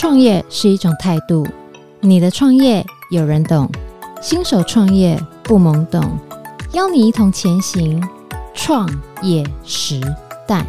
创业是一种态度，你的创业有人懂，新手创业不懵懂，邀你一同前行，创业时代。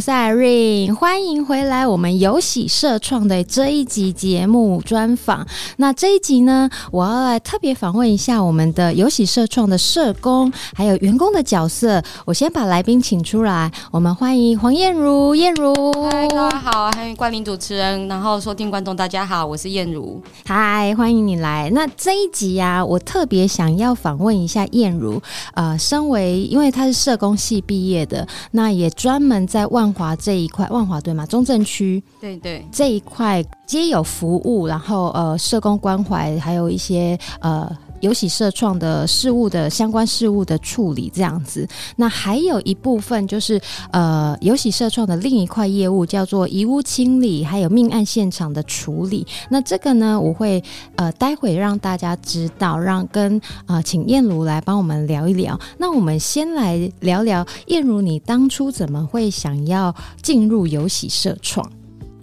我是 Irene，欢迎回来。我们有喜社创的这一集节目专访。那这一集呢，我要来特别访问一下我们的有喜社创的社工，还有员工的角色。我先把来宾请出来，我们欢迎黄燕如。燕如，嗨，大家好，欢迎光临主持人，然后收听观众，大家好，我是燕如。嗨，欢迎你来。那这一集呀、啊，我特别想要访问一下燕如。呃，身为因为她是社工系毕业的，那也专门在外。万华这一块，万华对吗？中正区，对对，这一块皆有服务，然后呃，社工关怀，还有一些呃。有喜社创的事物的相关事务的处理这样子，那还有一部分就是呃，有喜社创的另一块业务叫做遗物清理，还有命案现场的处理。那这个呢，我会呃待会让大家知道，让跟啊、请燕如来帮我们聊一聊。那我们先来聊聊燕如，你当初怎么会想要进入有喜社创？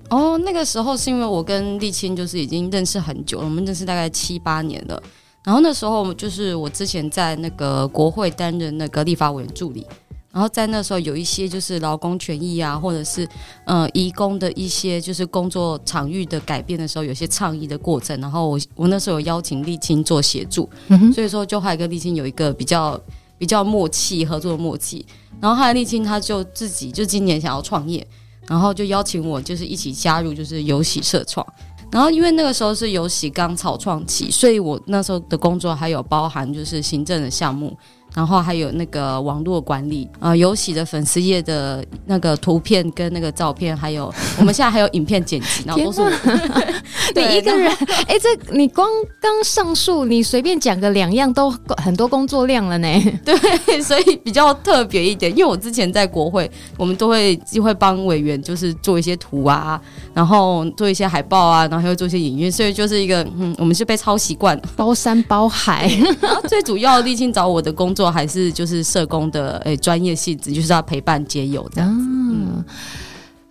哦，那个时候是因为我跟立青就是已经认识很久了，我们认识大概七八年了。然后那时候就是我之前在那个国会担任那个立法委员助理，然后在那时候有一些就是劳工权益啊，或者是呃移工的一些就是工作场域的改变的时候，有些倡议的过程。然后我我那时候有邀请立青做协助，嗯，所以说就还跟立青有一个比较比较默契合作的默契。然后后来立青他就自己就今年想要创业，然后就邀请我就是一起加入就是游戏社创。然后，因为那个时候是有喜刚草创期，所以我那时候的工作还有包含就是行政的项目。然后还有那个网络管理，呃，有喜的粉丝页的那个图片跟那个照片，还有我们现在还有影片剪辑，然后都是你 一个人。哎，这你光刚上述，你随便讲个两样都很多工作量了呢。对，所以比较特别一点。因为我之前在国会，我们都会就会帮委员就是做一些图啊，然后做一些海报啊，然后还会做一些影音，所以就是一个嗯，我们是被抄习惯，包山包海。然后最主要立青找我的工作。还是就是社工的诶专业性质，就是要陪伴接友这样子。嗯，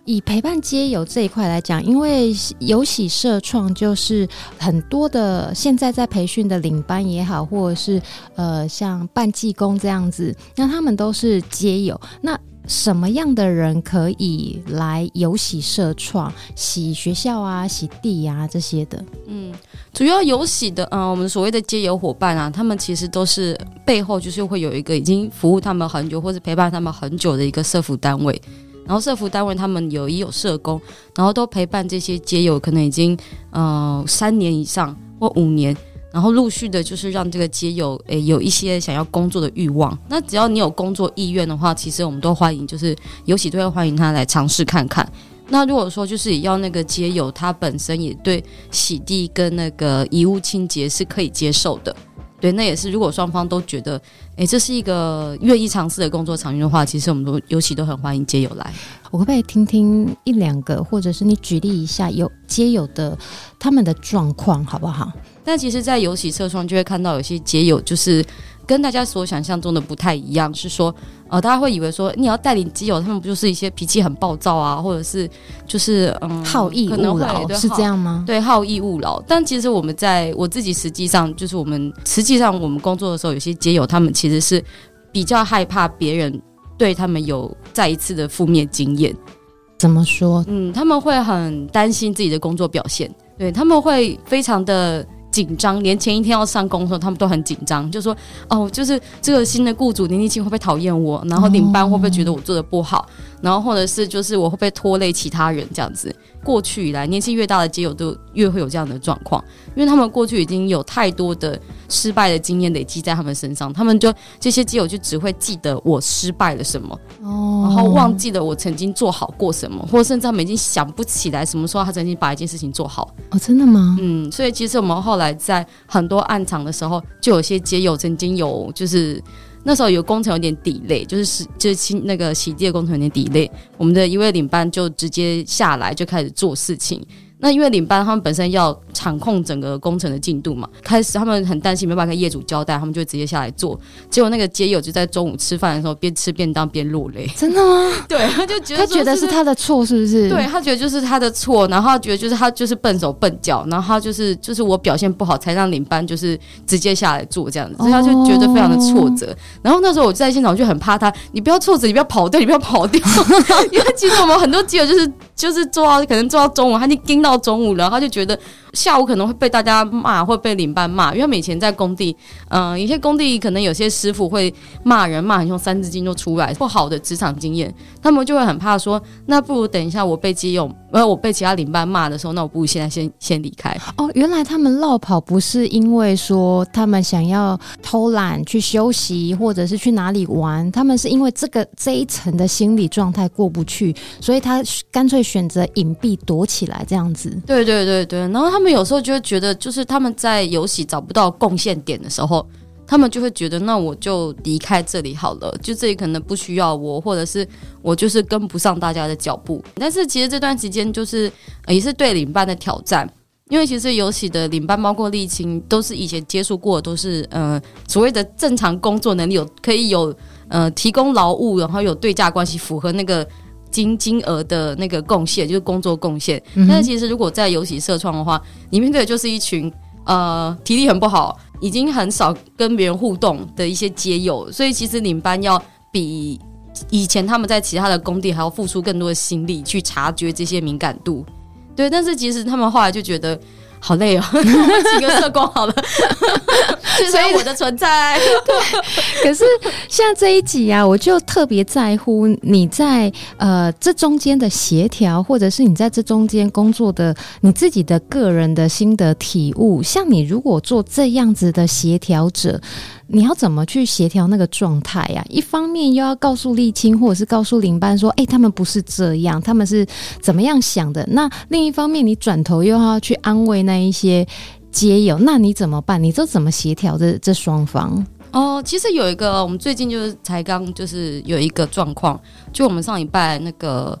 以陪伴接友这一块来讲，因为有喜社创就是很多的现在在培训的领班也好，或者是呃像办技工这样子，那他们都是接友。那什么样的人可以来有喜社创洗学校啊、洗地啊这些的？嗯，主要有喜的，嗯、我们所谓的街友伙伴啊，他们其实都是背后就是会有一个已经服务他们很久或者陪伴他们很久的一个社服单位，然后社服单位他们有也有社工，然后都陪伴这些街友可能已经呃三年以上或五年。然后陆续的，就是让这个街友诶有一些想要工作的欲望。那只要你有工作意愿的话，其实我们都欢迎，就是尤其都会欢迎他来尝试看看。那如果说就是要那个街友他本身也对洗地跟那个衣物清洁是可以接受的，对，那也是如果双方都觉得哎这是一个愿意尝试的工作场域的话，其实我们都尤其都很欢迎街友来。我可不可以听听一两个，或者是你举例一下有街友的他们的状况，好不好？但其实，在尤其车窗就会看到有些街友，就是跟大家所想象中的不太一样。是说，呃，大家会以为说，你要带领基友，他们不就是一些脾气很暴躁啊，或者是就是嗯，好逸恶劳，是这样吗？对，好逸恶劳。但其实我们在我自己实际上，就是我们实际上我们工作的时候，有些基友他们其实是比较害怕别人对他们有再一次的负面经验。怎么说？嗯，他们会很担心自己的工作表现，对，他们会非常的。紧张，连前一天要上工的时候，他们都很紧张，就说：“哦，就是这个新的雇主林立青会不会讨厌我？然后领班会不会觉得我做的不好？然后或者是就是我会不会拖累其他人这样子？”过去以来，年纪越大的街友都越会有这样的状况，因为他们过去已经有太多的失败的经验累积在他们身上，他们就这些街友就只会记得我失败了什么，哦，然后忘记了我曾经做好过什么，或者甚至他们已经想不起来什么时候他曾经把一件事情做好。哦，真的吗？嗯，所以其实我们后来在很多暗场的时候，就有些街友曾经有就是。那时候有工程有点底累就是是就是清那个洗地的工程有点底累我们的一位领班就直接下来就开始做事情，那因为领班他们本身要场控整个工程的进度嘛，开始他们很担心没办法跟业主交代，他们就直接下来做。结果那个街友就在中午吃饭的时候边吃便当边落泪。真的吗？对，他就觉得他觉得是他的错，是不是？对，他觉得就是他的错，然后他觉得就是他就是笨手笨脚，然后他就是就是我表现不好才让领班就是直接下来做这样子，所以他就觉得非常的挫折。哦、然后那时候我在现场我就很怕他，你不要挫折，你不要跑掉，你不要跑掉，因为其实我们很多街友就是就是做到可能做到中午，他就盯到到中午了，然后他就觉得。下午可能会被大家骂，会被领班骂，因为他们以前在工地，嗯、呃，有些工地可能有些师傅会骂人，骂很凶，三字经都出来，不好的职场经验，他们就会很怕说，那不如等一下我被基友，呃，我被其他领班骂的时候，那我不如现在先先离开。哦，原来他们落跑不是因为说他们想要偷懒去休息，或者是去哪里玩，他们是因为这个这一层的心理状态过不去，所以他干脆选择隐蔽躲起来这样子。对对对对，然后他他们有时候就会觉得，就是他们在游戏找不到贡献点的时候，他们就会觉得，那我就离开这里好了，就这里可能不需要我，或者是我就是跟不上大家的脚步。但是其实这段时间就是也是对领班的挑战，因为其实游戏的领班包括沥青都是以前接触过，都是呃所谓的正常工作能力有可以有呃提供劳务，然后有对价关系，符合那个。金金额的那个贡献就是工作贡献，嗯、但是其实如果在游戏社创的话，你面对的就是一群呃体力很不好，已经很少跟别人互动的一些街友，所以其实领班要比以前他们在其他的工地还要付出更多的心力去察觉这些敏感度。对，但是其实他们后来就觉得。好累哦，请个社工好了，所以我的存在。对，可是像这一集啊，我就特别在乎你在呃这中间的协调，或者是你在这中间工作的你自己的个人的心得体悟。像你如果做这样子的协调者。你要怎么去协调那个状态呀？一方面又要告诉丽青，或者是告诉领班说：“哎、他们不是这样，他们是怎么样想的？”那另一方面，你转头又要去安慰那一些街友，那你怎么办？你这怎么协调这这双方？哦，其实有一个，我们最近就是才刚就是有一个状况，就我们上礼拜那个。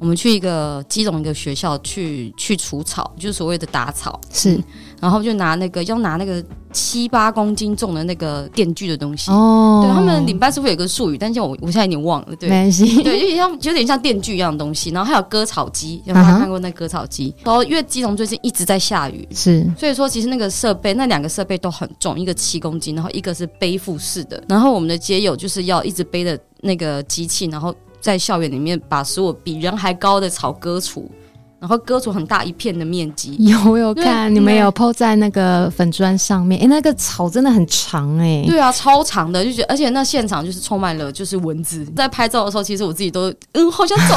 我们去一个基隆一个学校去去除草，就是所谓的打草，是，然后就拿那个要拿那个七八公斤重的那个电锯的东西。哦，对他们领班是不是有个术语，但是我我现在有点忘了。对，没关系。对，有点像有点像电锯一样的东西。然后还有割草机，有没有看过那割草机？然后因为基隆最近一直在下雨，是，所以说其实那个设备那两个设备都很重，一个七公斤，然后一个是背负式的。然后我们的街友就是要一直背着那个机器，然后。在校园里面把所有比人还高的草割除，然后割除很大一片的面积。有有看，你们有 po 在那个粉砖上面？哎、欸，那个草真的很长哎、欸。对啊，超长的，就觉得，而且那现场就是充满了就是蚊子。在拍照的时候，其实我自己都嗯好想走。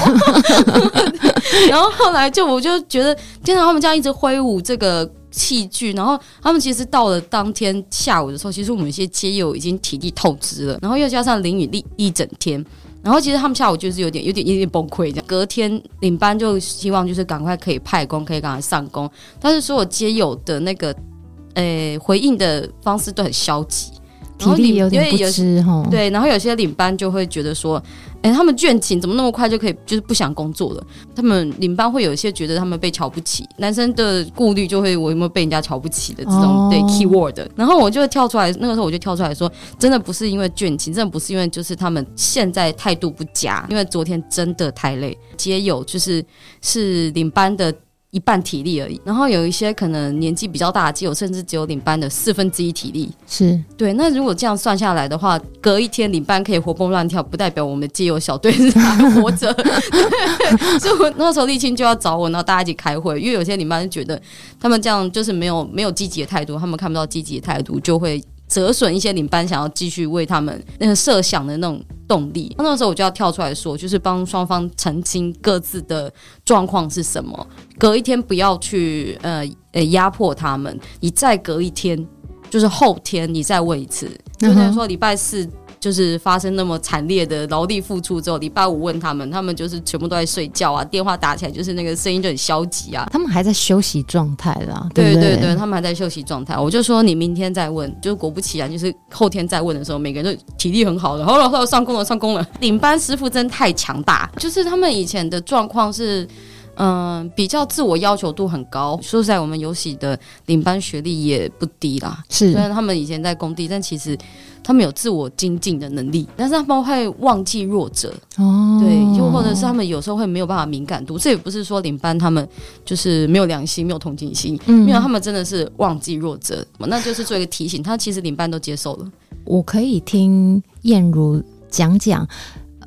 然后后来就我就觉得，经常他们这样一直挥舞这个器具，然后他们其实到了当天下午的时候，其实我们一些街友已经体力透支了，然后又加上淋雨一一整天。然后其实他们下午就是有点、有点、有点崩溃这样。隔天领班就希望就是赶快可以派工，可以赶快上工。但是所有接有的那个，呃，回应的方式都很消极。体力有点不支哈，对，然后有些领班就会觉得说，哎，他们倦勤怎么那么快就可以，就是不想工作了？他们领班会有一些觉得他们被瞧不起，男生的顾虑就会我有没有被人家瞧不起的这种、哦、对 keyword。然后我就跳出来，那个时候我就跳出来说，真的不是因为倦勤，真的不是因为就是他们现在态度不佳，因为昨天真的太累，皆有就是是领班的。一半体力而已，然后有一些可能年纪比较大的基友，甚至只有领班的四分之一体力。是对。那如果这样算下来的话，隔一天领班可以活蹦乱跳，不代表我们的街友小队是还活着。所以我那时候沥青就要找我，然后大家一起开会，因为有些领班就觉得他们这样就是没有没有积极的态度，他们看不到积极的态度，就会。折损一些领班想要继续为他们那个设想的那种动力，那个时候我就要跳出来说，就是帮双方澄清各自的状况是什么。隔一天不要去呃呃压迫他们，你再隔一天，就是后天你再问一次，就等于说礼拜四。就是发生那么惨烈的劳力付出之后，礼拜五问他们，他们就是全部都在睡觉啊，电话打起来就是那个声音就很消极啊。他们还在休息状态啦，对对对对，他们还在休息状态。我就说你明天再问，就是果不其然，就是后天再问的时候，每个人都体力很好的，好了，好了上工了上工了。领班师傅真太强大，就是他们以前的状况是。嗯，比较自我要求度很高。说实在，我们游喜的领班学历也不低啦。是，虽然他们以前在工地，但其实他们有自我精进的能力。但是他们会忘记弱者哦，对，又或者是他们有时候会没有办法敏感度。这也不是说领班他们就是没有良心、没有同情心，嗯，没有，他们真的是忘记弱者。那就是做一个提醒，他其实领班都接受了。我可以听燕如讲讲。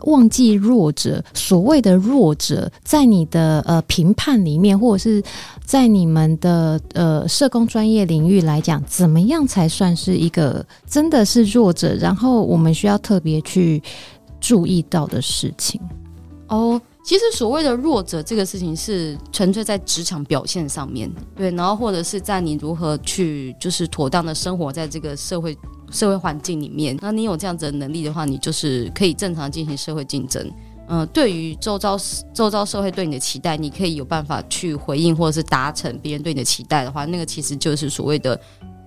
忘记弱者，所谓的弱者，在你的呃评判里面，或者是在你们的呃社工专业领域来讲，怎么样才算是一个真的是弱者？然后我们需要特别去注意到的事情。哦，其实所谓的弱者这个事情是纯粹在职场表现上面，对，然后或者是在你如何去就是妥当的生活在这个社会。社会环境里面，那你有这样子的能力的话，你就是可以正常进行社会竞争。嗯、呃，对于周遭周遭社会对你的期待，你可以有办法去回应或者是达成别人对你的期待的话，那个其实就是所谓的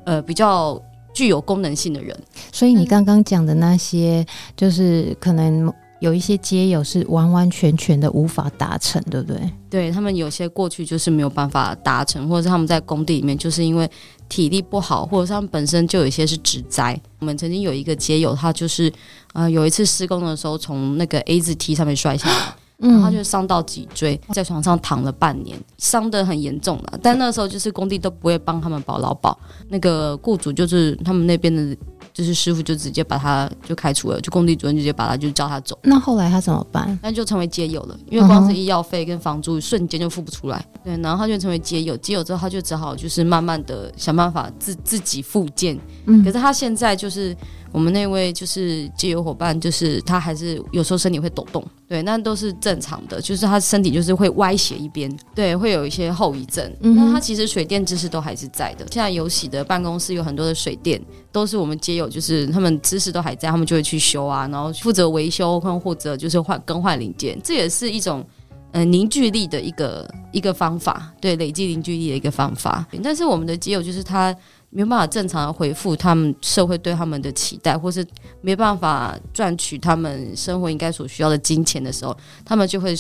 呃比较具有功能性的人。所以你刚刚讲的那些，就是可能。有一些街友是完完全全的无法达成，对不对？对，他们有些过去就是没有办法达成，或者是他们在工地里面就是因为体力不好，或者是他们本身就有一些是职灾。我们曾经有一个街友，他就是呃有一次施工的时候从那个 A 字梯上面摔下来，然后他就伤到脊椎，在床上躺了半年，伤得很严重了。但那时候就是工地都不会帮他们保劳保，那个雇主就是他们那边的。就是师傅就直接把他就开除了，就工地主任直接把他就叫他走。那后来他怎么办？那就成为街友了，因为光是医药费跟房租瞬间就付不出来。对，然后他就成为街友，街友之后他就只好就是慢慢的想办法自自己复健。嗯，可是他现在就是。我们那位就是街友伙伴，就是他还是有时候身体会抖动，对，那都是正常的，就是他身体就是会歪斜一边，对，会有一些后遗症。那、嗯、他其实水电知识都还是在的。现在有喜的办公室有很多的水电，都是我们街友，就是他们知识都还在，他们就会去修啊，然后负责维修，或或者就是换更换零件，这也是一种嗯、呃、凝聚力的一个一个方法，对，累积凝聚力的一个方法。但是我们的基友就是他。没办法正常的回复他们社会对他们的期待，或是没办法赚取他们生活应该所需要的金钱的时候，他们就会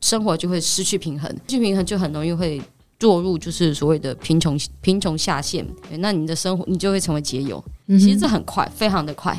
生活就会失去平衡，失去平衡就很容易会堕入就是所谓的贫穷贫穷下限。那你的生活你就会成为街友，其实这很快，非常的快。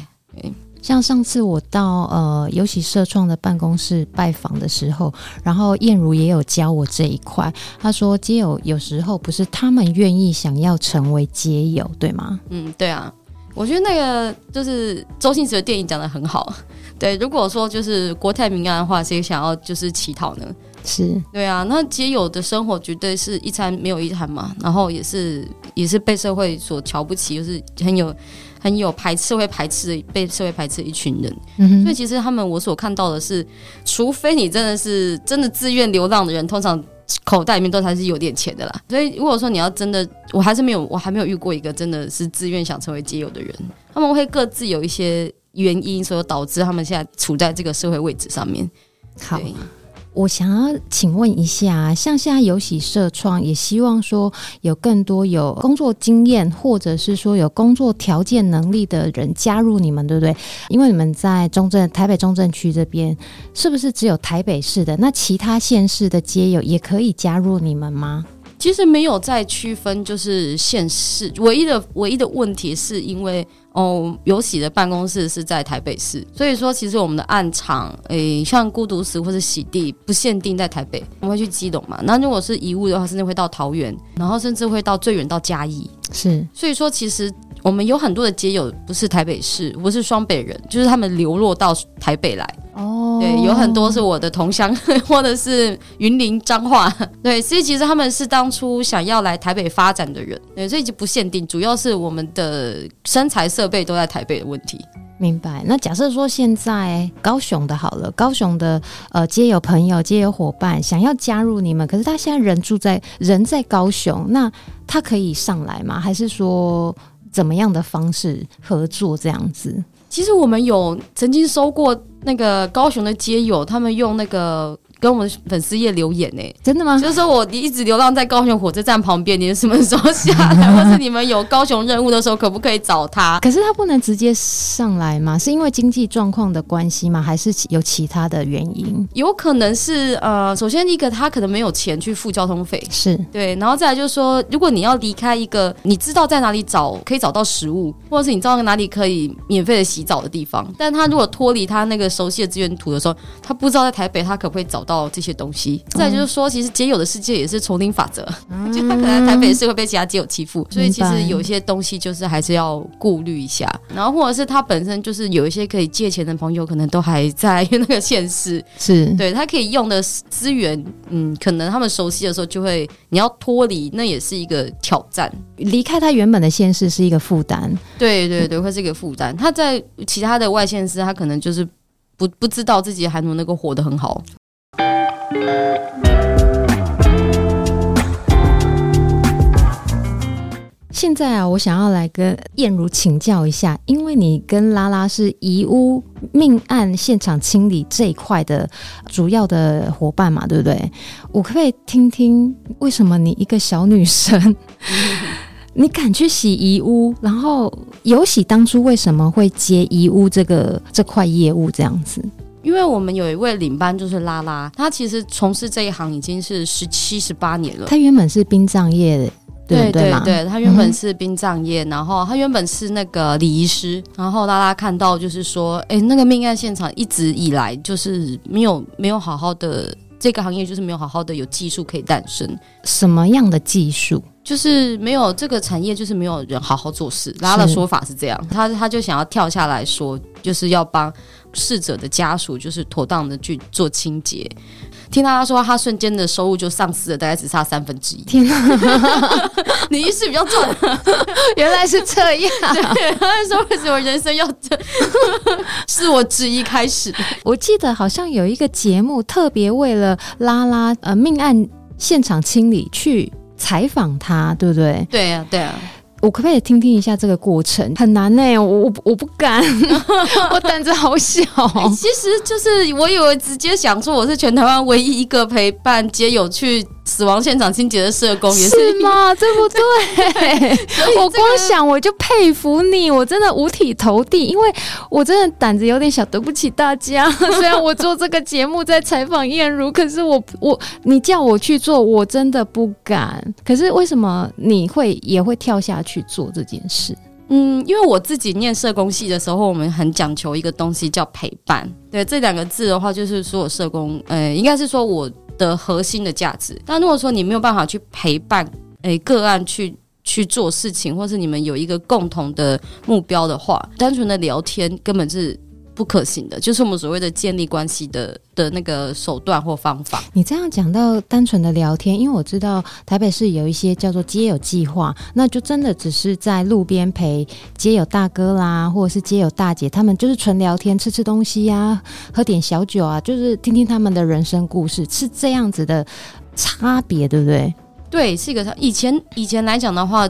像上次我到呃游喜社创的办公室拜访的时候，然后燕如也有教我这一块。他说街友有时候不是他们愿意想要成为街友，对吗？嗯，对啊。我觉得那个就是周星驰的电影讲的很好。对，如果说就是国泰民安的话，谁想要就是乞讨呢？是对啊。那街友的生活绝对是一餐没有一餐嘛，然后也是也是被社会所瞧不起，就是很有。很有排斥会排斥的，被社会排斥的一群人，所以其实他们我所看到的是，除非你真的是真的自愿流浪的人，通常口袋里面都还是有点钱的啦。所以如果说你要真的，我还是没有，我还没有遇过一个真的是自愿想成为街友的人，他们会各自有一些原因，所以导致他们现在处在这个社会位置上面。好。我想要请问一下，像现在游喜社创也希望说有更多有工作经验，或者是说有工作条件能力的人加入你们，对不对？因为你们在中正、台北中正区这边，是不是只有台北市的？那其他县市的街友也可以加入你们吗？其实没有在区分，就是县市，唯一的唯一的问题是因为。哦，有喜的办公室是在台北市，所以说其实我们的暗场，诶、欸，像孤独死或者洗地，不限定在台北，我们会去基隆嘛。那如果是遗物的话，甚至会到桃园，然后甚至会到最远到嘉义。是，所以说其实我们有很多的街友不是台北市，不是双北人，就是他们流落到台北来。哦，对，有很多是我的同乡，或者是云林彰化，对，所以其实他们是当初想要来台北发展的人，对，所以就不限定，主要是我们的身材设备都在台北的问题。明白。那假设说现在高雄的好了，高雄的呃街友朋友、街友伙伴想要加入你们，可是他现在人住在人在高雄，那他可以上来吗？还是说怎么样的方式合作这样子？其实我们有曾经收过那个高雄的街友，他们用那个跟我们粉丝页留言呢、欸，真的吗？就是说我一直流浪在高雄火车站旁边，你们什么时候下来，或是你们有高雄任务的时候，可不可以找他？可是他不能直接上来吗？是因为经济状况的关系吗？还是有其他的原因？有可能是呃，首先一个他可能没有钱去付交通费，是对，然后再来就是说，如果你要离开一个你知道在哪里找可以找到食物，或者是你知道哪里可以免费的洗澡的地方，但他如果脱离他那个熟悉的资源图的时候，他不知道在台北他可不可以找到这些东西。再就是说，其实街友的世界也是丛林法则，嗯、就他可能台北市会被其他街友欺负，所以其实有些东西就是还是要顾虑一下。然后或者是他本身就是有一些可以借钱的朋友，可能都还在那个县市，是对他可以用的资源，嗯，可能他们熟悉的时候就会，你要脱离，那也是一个挑战。离开他原本的县市是一个负担，对对对，会是一个负担。他在其他的外县市，他可能就是不不知道自己还能能够活得很好。现在啊，我想要来跟燕如请教一下，因为你跟拉拉是遗屋命案现场清理这一块的主要的伙伴嘛，对不对？我可不可以听听为什么你一个小女生，你敢去洗遗屋？然后尤喜当初为什么会接遗屋这个这块业务这样子？因为我们有一位领班就是拉拉，他其实从事这一行已经是十七十八年了。他原本是殡葬业的，对对对，对，他原本是殡葬业，嗯、然后他原本是那个礼仪师，然后拉拉看到就是说，哎，那个命案现场一直以来就是没有没有好好的这个行业就是没有好好的有技术可以诞生。什么样的技术？就是没有这个产业，就是没有人好好做事。拉拉的说法是这样，他他就想要跳下来说，就是要帮。逝者的家属就是妥当的去做清洁。听到他说，他瞬间的收入就丧失了，大概只差三分之一。天哪，你意识比较重，原来是这样。对，他说为什么人生要这？是我之一开始。我记得好像有一个节目，特别为了拉拉呃命案现场清理去采访他，对不对？对呀、啊，对啊。我可不可以听听一下这个过程？很难呢、欸，我我我不敢，我胆子好小。其实就是我以为直接想说我是全台湾唯一一个陪伴街友去死亡现场清洁的社工，也是，是吗？对不对？我光想我就佩服你，我真的五体投地，因为我真的胆子有点小，对不起大家。虽然我做这个节目在采访燕如，可是我我你叫我去做，我真的不敢。可是为什么你会也会跳下去做这件事？嗯，因为我自己念社工系的时候，我们很讲求一个东西叫陪伴。对，这两个字的话，就是说我社工，呃，应该是说我。的核心的价值，但如果说你没有办法去陪伴诶、个案去去做事情，或是你们有一个共同的目标的话，单纯的聊天根本是不可行的。就是我们所谓的建立关系的的那个手段或方法。你这样讲到单纯的聊天，因为我知道台北市有一些叫做街友计划，那就真的只是在路边陪街友大哥啦，或者是街友大姐，他们就是纯聊天，吃吃东西呀、啊，喝点小酒啊，就是听听他们的人生故事，是这样子的差别，对不对？对，是一个以前以前来讲的话，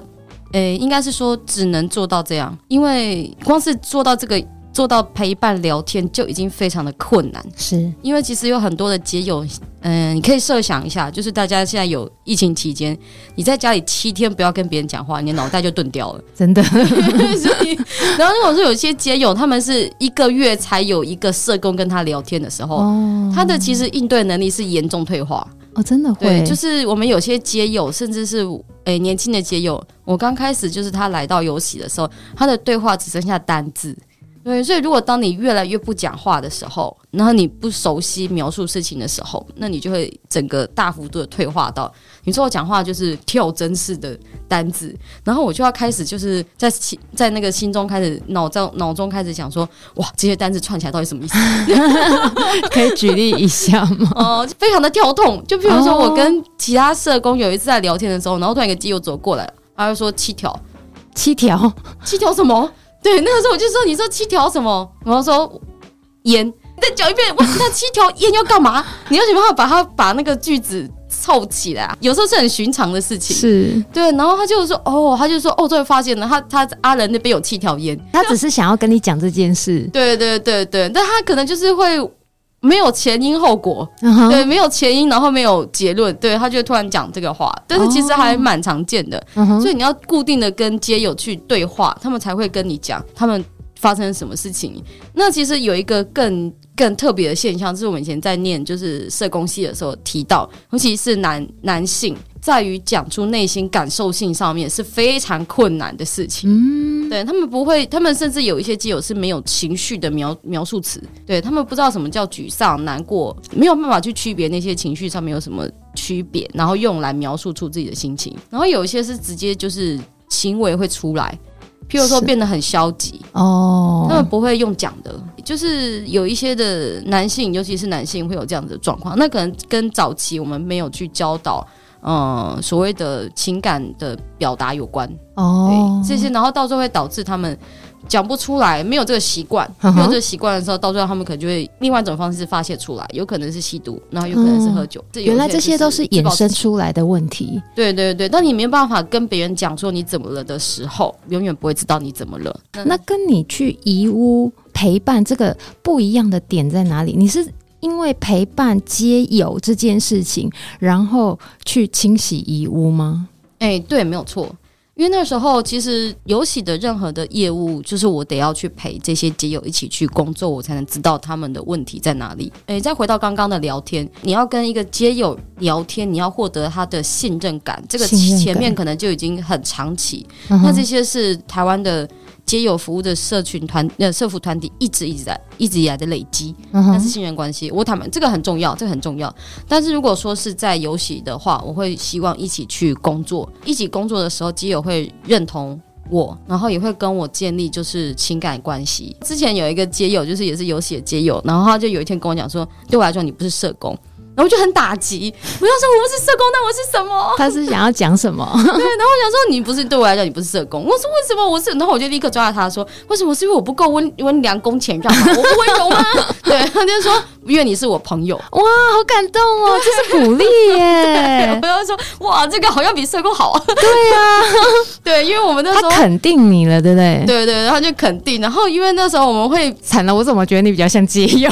诶、欸，应该是说只能做到这样，因为光是做到这个。做到陪伴聊天就已经非常的困难，是因为其实有很多的街友，嗯、呃，你可以设想一下，就是大家现在有疫情期间，你在家里七天不要跟别人讲话，你的脑袋就钝掉了，真的。所以，然后如果说有些街友，他们是一个月才有一个社工跟他聊天的时候，哦、他的其实应对能力是严重退化哦，真的会。对，就是我们有些街友，甚至是诶、欸、年轻的街友，我刚开始就是他来到游戏的时候，他的对话只剩下单字。对，所以如果当你越来越不讲话的时候，然后你不熟悉描述事情的时候，那你就会整个大幅度的退化到，你说我讲话就是跳针式的单字，然后我就要开始就是在心在那个心中开始脑中脑中开始想说，哇，这些单字串起来到底什么意思？可以举例一下吗？哦、呃，非常的跳痛。就比如说我跟其他社工有一次在聊天的时候，然后突然一个基友走过来，他就说七条，七条，七条什么？对，那个时候我就说：“你说七条什么？”然后说烟，再讲一遍。哇，那七条烟要干嘛？你要想办法把它把那个句子凑起来啊。有时候是很寻常的事情，是对。然后他就说：“哦，他就说哦，终于发现了，他他阿仁那边有七条烟。”他只是想要跟你讲这件事。对对对对，但他可能就是会没有前因后果，对，没有前因，然后没有结论，对，他就突然讲这个话，但是其实还蛮常见的，所以你要固定的跟街友去对话，他们才会跟你讲他们发生什么事情。那其实有一个更更特别的现象，是我们以前在念就是社工系的时候提到，尤其是男男性。在于讲出内心感受性上面是非常困难的事情。嗯，对他们不会，他们甚至有一些基友是没有情绪的描描述词，对他们不知道什么叫沮丧、难过，没有办法去区别那些情绪上面有什么区别，然后用来描述出自己的心情。然后有一些是直接就是行为会出来，譬如说变得很消极哦，他们不会用讲的，就是有一些的男性，尤其是男性会有这样子的状况，那可能跟早期我们没有去教导。嗯，所谓的情感的表达有关哦，这些，然后到最后会导致他们讲不出来，没有这个习惯，没有这个习惯的时候，到最后他们可能就会另外一种方式发泄出来，有可能是吸毒，然后有可能是喝酒。嗯、原来这些都是衍生出来的问题。对对对，当你没有办法跟别人讲说你怎么了的时候，永远不会知道你怎么了。那，那跟你去义乌陪伴这个不一样的点在哪里？你是？因为陪伴街友这件事情，然后去清洗遗物吗？哎、欸，对，没有错。因为那时候其实游戏的任何的业务，就是我得要去陪这些街友一起去工作，我才能知道他们的问题在哪里。诶、欸，再回到刚刚的聊天，你要跟一个街友聊天，你要获得他的信任感，这个前面可能就已经很长期。那这些是台湾的。街友服务的社群团呃社服团体一直一直在一直以来的累积，那是信任关系。我坦白这个很重要，这个很重要。但是如果说是在游戏的话，我会希望一起去工作，一起工作的时候，基友会认同我，然后也会跟我建立就是情感关系。之前有一个街友，就是也是游戏的街友，然后他就有一天跟我讲说，对我来说你不是社工。然后我就很打击，我要说我不是社工，那我是什么？他是想要讲什么？对，然后我想说你不是对我来讲你不是社工，我说为什么我是？然后我就立刻抓着他说，为什么？是因为我不够温温良恭俭让吗？我不温柔吗？对，他就说因为你是我朋友，哇，好感动哦，这是鼓励耶！我要说哇，这个好像比社工好啊。对呀，对，因为我们那时候他肯定你了，对不对？对对，然后就肯定，然后因为那时候我们会惨了，我怎么觉得你比较像街友？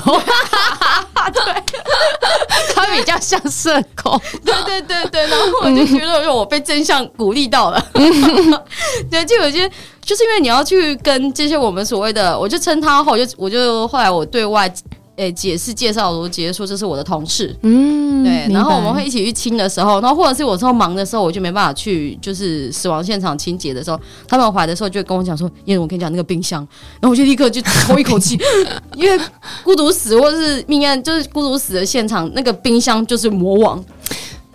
对。他比较像社恐，对对对对，然后我就觉得，我被正向鼓励到了。对，就有些，就是因为你要去跟这些我们所谓的，我就称他后，我就我就后来我对外。诶，解释介绍，我直接说这是我的同事，嗯，对，然后我们会一起去清的时候，然后或者是我说忙的时候，我就没办法去，就是死亡现场清洁的时候，他们回来的时候就会跟我讲说，因为，我跟你讲那个冰箱，然后我就立刻就抽一口气，因为孤独死或者是命案，就是孤独死的现场，那个冰箱就是魔王。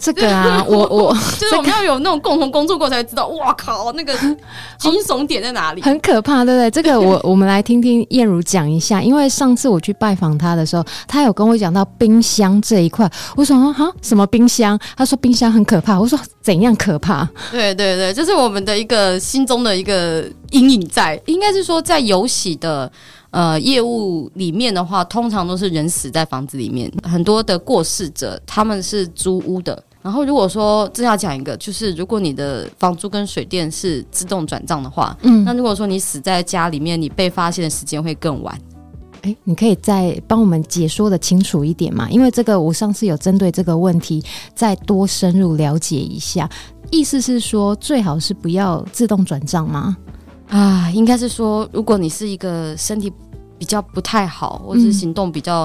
这个啊，我我就是我们要有那种共同工作过才知道，哇靠，那个 惊悚点在哪里？很可怕，对不对？这个我 我们来听听燕如讲一下，因为上次我去拜访他的时候，他有跟我讲到冰箱这一块，我说哈什么冰箱？他说冰箱很可怕，我说怎样可怕？对对对，这是我们的一个心中的一个阴影在，应该是说在游戏的。呃，业务里面的话，通常都是人死在房子里面，很多的过世者他们是租屋的。然后如果说这要讲一个，就是如果你的房租跟水电是自动转账的话，嗯，那如果说你死在家里面，你被发现的时间会更晚。诶，你可以再帮我们解说的清楚一点嘛？因为这个我上次有针对这个问题再多深入了解一下。意思是说，最好是不要自动转账吗？啊，应该是说，如果你是一个身体比较不太好，或者是行动比较，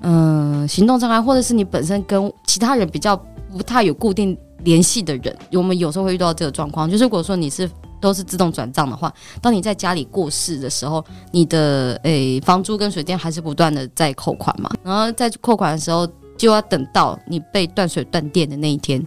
嗯、呃，行动障碍，或者是你本身跟其他人比较不太有固定联系的人，我们有时候会遇到这个状况。就是如果说你是都是自动转账的话，当你在家里过世的时候，你的诶、欸、房租跟水电还是不断的在扣款嘛，然后在扣款的时候就要等到你被断水断电的那一天，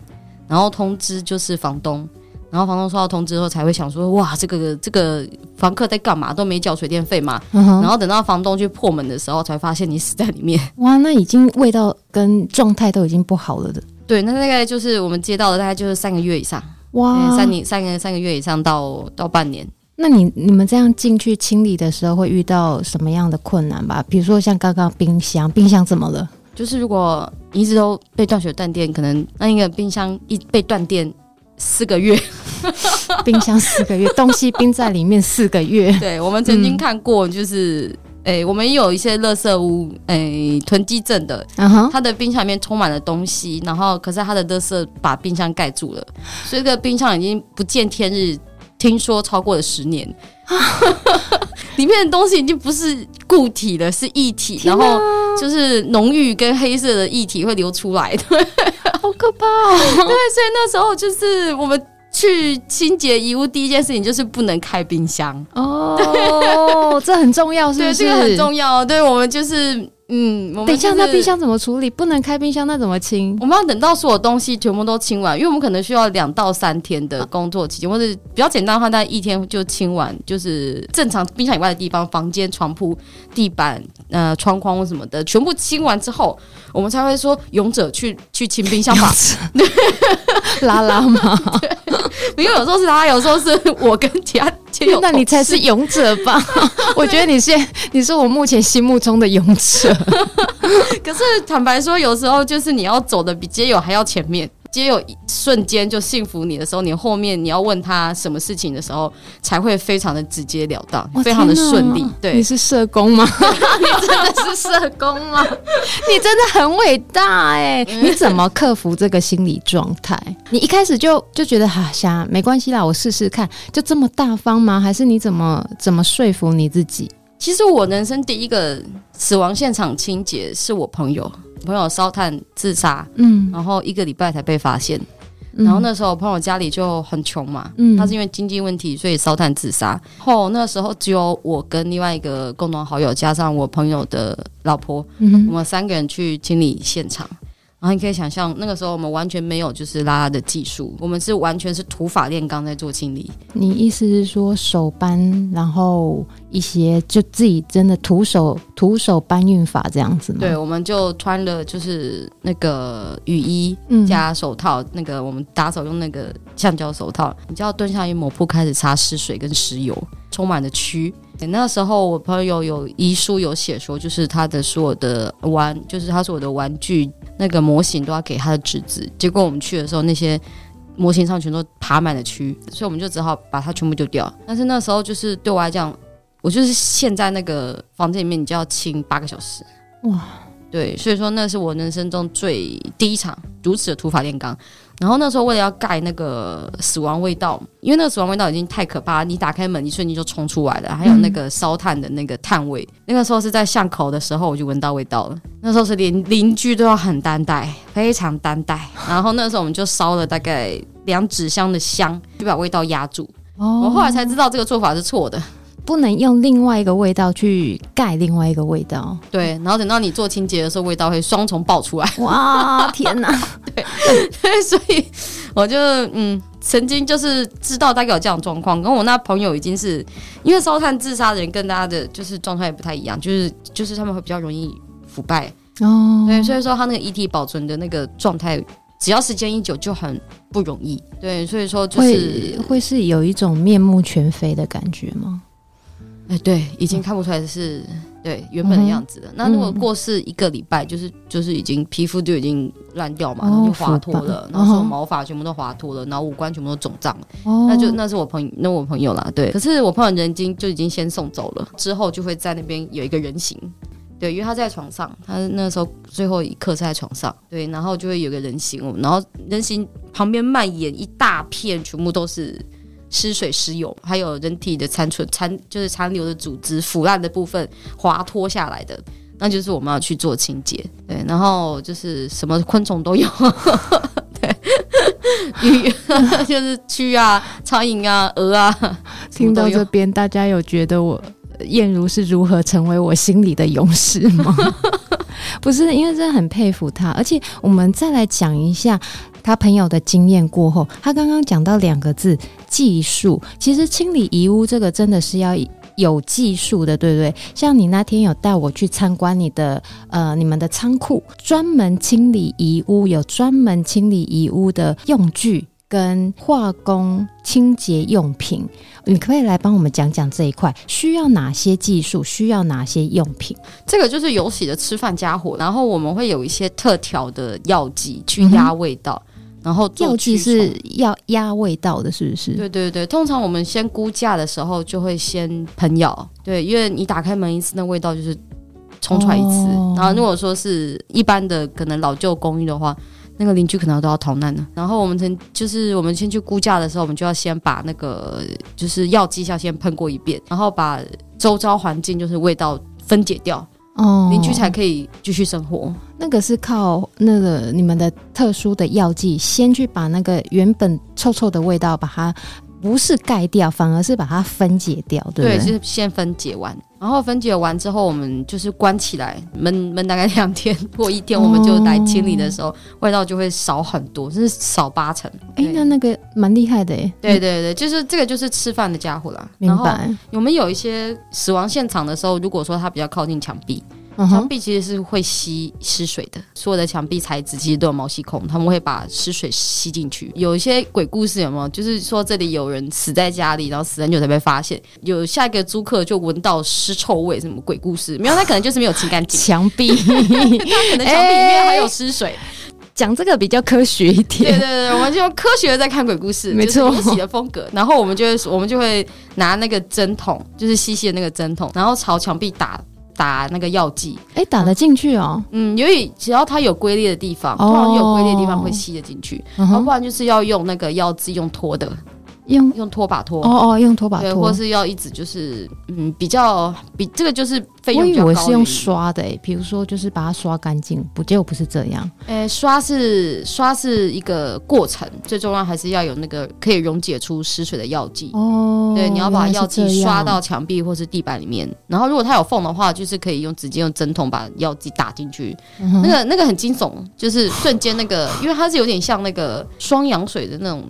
然后通知就是房东。然后房东收到通知后才会想说，哇，这个这个房客在干嘛？都没缴水电费嘛。嗯、然后等到房东去破门的时候，才发现你死在里面。哇，那已经味道跟状态都已经不好了的。对，那大概就是我们接到的，大概就是三个月以上。哇，三年三个三个月以上到到半年。那你你们这样进去清理的时候，会遇到什么样的困难吧？比如说像刚刚冰箱，冰箱怎么了？就是如果你一直都被断水断电，可能那一个冰箱一被断电。四个月，冰箱四个月，东西冰在里面四个月。对，我们曾经看过，就是诶，我们有一些垃圾屋，诶，囤积症的，嗯哼，他的冰箱里面充满了东西，然后可是他的垃圾把冰箱盖住了，所以这个冰箱已经不见天日，听说超过了十年，里面的东西已经不是固体了，是液体，然后就是浓郁跟黑色的液体会流出来，对，好可怕哦，对，所以那时候就是我们。去清洁遗物，第一件事情就是不能开冰箱哦。对，这很重要，是不是？对，这个很重要。对，我们就是。嗯，等一下，那冰箱怎么处理？不能开冰箱，那怎么清？我们要等到所有东西全部都清完，因为我们可能需要两到三天的工作期间，或者比较简单的话，大概一天就清完。就是正常冰箱以外的地方，房间、床铺、地板、呃窗框或什么的，全部清完之后，我们才会说勇者去去清冰箱吧。拉拉嘛，因为有时候是他，有时候是我跟其他亲友。那你才是勇者吧？我觉得你是你是我目前心目中的勇者。可是坦白说，有时候就是你要走的比街友还要前面，街友一瞬间就幸福你的时候，你后面你要问他什么事情的时候，才会非常的直截了当，非常的顺利。对，你是社工吗？你真的是社工吗？你真的很伟大哎！你怎么克服这个心理状态？你一开始就就觉得哈瞎没关系啦，我试试看，就这么大方吗？还是你怎么怎么说服你自己？其实我人生第一个死亡现场清洁是我朋友，朋友烧炭自杀，嗯，然后一个礼拜才被发现，嗯、然后那时候我朋友家里就很穷嘛，嗯，他是因为经济问题所以烧炭自杀，后那时候只有我跟另外一个共同好友加上我朋友的老婆，嗯，我们三个人去清理现场。然后你可以想象，那个时候我们完全没有就是拉拉的技术，我们是完全是土法炼钢在做清理。你意思是说手搬，然后一些就自己真的徒手徒手搬运法这样子吗？对，我们就穿了就是那个雨衣加手套，嗯、那个我们打手用那个橡胶手套，你就要蹲下去抹布开始擦湿水跟石油，充满了蛆。那时候我朋友有遗书有写说，就是他的所有的玩，就是他所有的玩具。那个模型都要给他的侄子，结果我们去的时候，那些模型上全都爬满了蛆，所以我们就只好把它全部丢掉。但是那时候就是对我来讲，我就是陷在那个房间里面，你就要清八个小时，哇，对，所以说那是我人生中最第一场如此的土法炼钢。然后那时候为了要盖那个死亡味道，因为那个死亡味道已经太可怕，你打开门一瞬间就冲出来了，还有那个烧炭的那个炭味。那个时候是在巷口的时候，我就闻到味道了。那时候是连邻居都要很担待，非常担待。然后那时候我们就烧了大概两纸箱的香，就把味道压住。哦、我后来才知道这个做法是错的。不能用另外一个味道去盖另外一个味道，对。然后等到你做清洁的时候，味道会双重爆出来。哇，天哪！对，对，所以我就嗯，曾经就是知道大概有这样状况。跟我那朋友已经是因为烧炭自杀的人，跟大家的就是状态也不太一样，就是就是他们会比较容易腐败哦。对，所以说他那个遗体保存的那个状态，只要时间一久就很不容易。对，所以说就是会，会是有一种面目全非的感觉吗？哎，对，已经看不出来是、嗯、对原本的样子了。嗯、那如果过世一个礼拜，就是就是已经皮肤就已经烂掉嘛，然后就滑脱了，然后毛发全部都滑脱了，然后五官全部都肿胀。哦，那就那是我朋友，那我朋友啦。对，可是我朋友人已经就已经先送走了，之后就会在那边有一个人形。对，因为他在床上，他那时候最后一刻是在床上。对，然后就会有个人形，然后人形旁边蔓延一大片，全部都是。湿水、湿油，还有人体的残存、残就是残留的组织、腐烂的部分滑脱下来的，那就是我们要去做清洁。对，然后就是什么昆虫都有，对，鱼 就是蛆啊、苍蝇啊、蛾啊。听到这边，大家有觉得我燕如是如何成为我心里的勇士吗？不是，因为真的很佩服他，而且我们再来讲一下。他朋友的经验过后，他刚刚讲到两个字技术。其实清理遗物这个真的是要有技术的，对不对？像你那天有带我去参观你的呃你们的仓库，专门清理遗物，有专门清理遗物的用具跟化工清洁用品。你可，可以来帮我们讲讲这一块需要哪些技术，需要哪些用品？这个就是有喜的吃饭家伙，然后我们会有一些特调的药剂去压味道。嗯然后药剂是要压味道的，是不是？对对对，通常我们先估价的时候就会先喷药，对，因为你打开门一次，那味道就是冲出来一次。哦、然后如果说是一般的可能老旧公寓的话，那个邻居可能都要逃难了。然后我们曾就是我们先去估价的时候，我们就要先把那个就是药剂效先喷过一遍，然后把周遭环境就是味道分解掉。哦，邻居才可以继续生活。那个是靠那个你们的特殊的药剂，先去把那个原本臭臭的味道把它不是盖掉，反而是把它分解掉，对不对？对，就是先分解完。然后分解完之后，我们就是关起来，闷 闷大概两天或一天，我们就来清理的时候，哦、味道就会少很多，就是少八成。哎，那那个蛮厉害的哎。对对对，就是这个就是吃饭的家伙啦。明白。我们有一些死亡现场的时候，如果说它比较靠近墙壁。墙壁其实是会吸湿水的，所有的墙壁材质其实都有毛细孔，他们会把湿水吸进去。有一些鬼故事有没有？就是说这里有人死在家里，然后死很久才被发现，有下一个租客就闻到尸臭味，什么鬼故事？没有，他可能就是没有清干净 墙壁，他可能墙壁里面还有湿水。讲、欸、这个比较科学一点。对对对，我们就用科学的在看鬼故事，没错，就是喜的风格。然后我们就会我们就会拿那个针筒，就是细细的那个针筒，然后朝墙壁打。打那个药剂，哎、欸，打得进去哦。嗯，因为只要它有龟裂的地方，通常有龟裂的地方会吸得进去，然后、不然就是要用那个药剂用拖的。用用拖把拖哦哦，用拖把拖，或是要一直就是嗯，比较比这个就是费用比较高。我以为是用刷的诶、欸，比如说就是把它刷干净，不结果不是这样。诶、欸，刷是刷是一个过程，最重要还是要有那个可以溶解出湿水的药剂哦。对，你要把药剂刷到墙壁或是地板里面，然后如果它有缝的话，就是可以用直接用针筒把药剂打进去。嗯、那个那个很惊悚，就是瞬间那个，因为它是有点像那个双氧水的那种。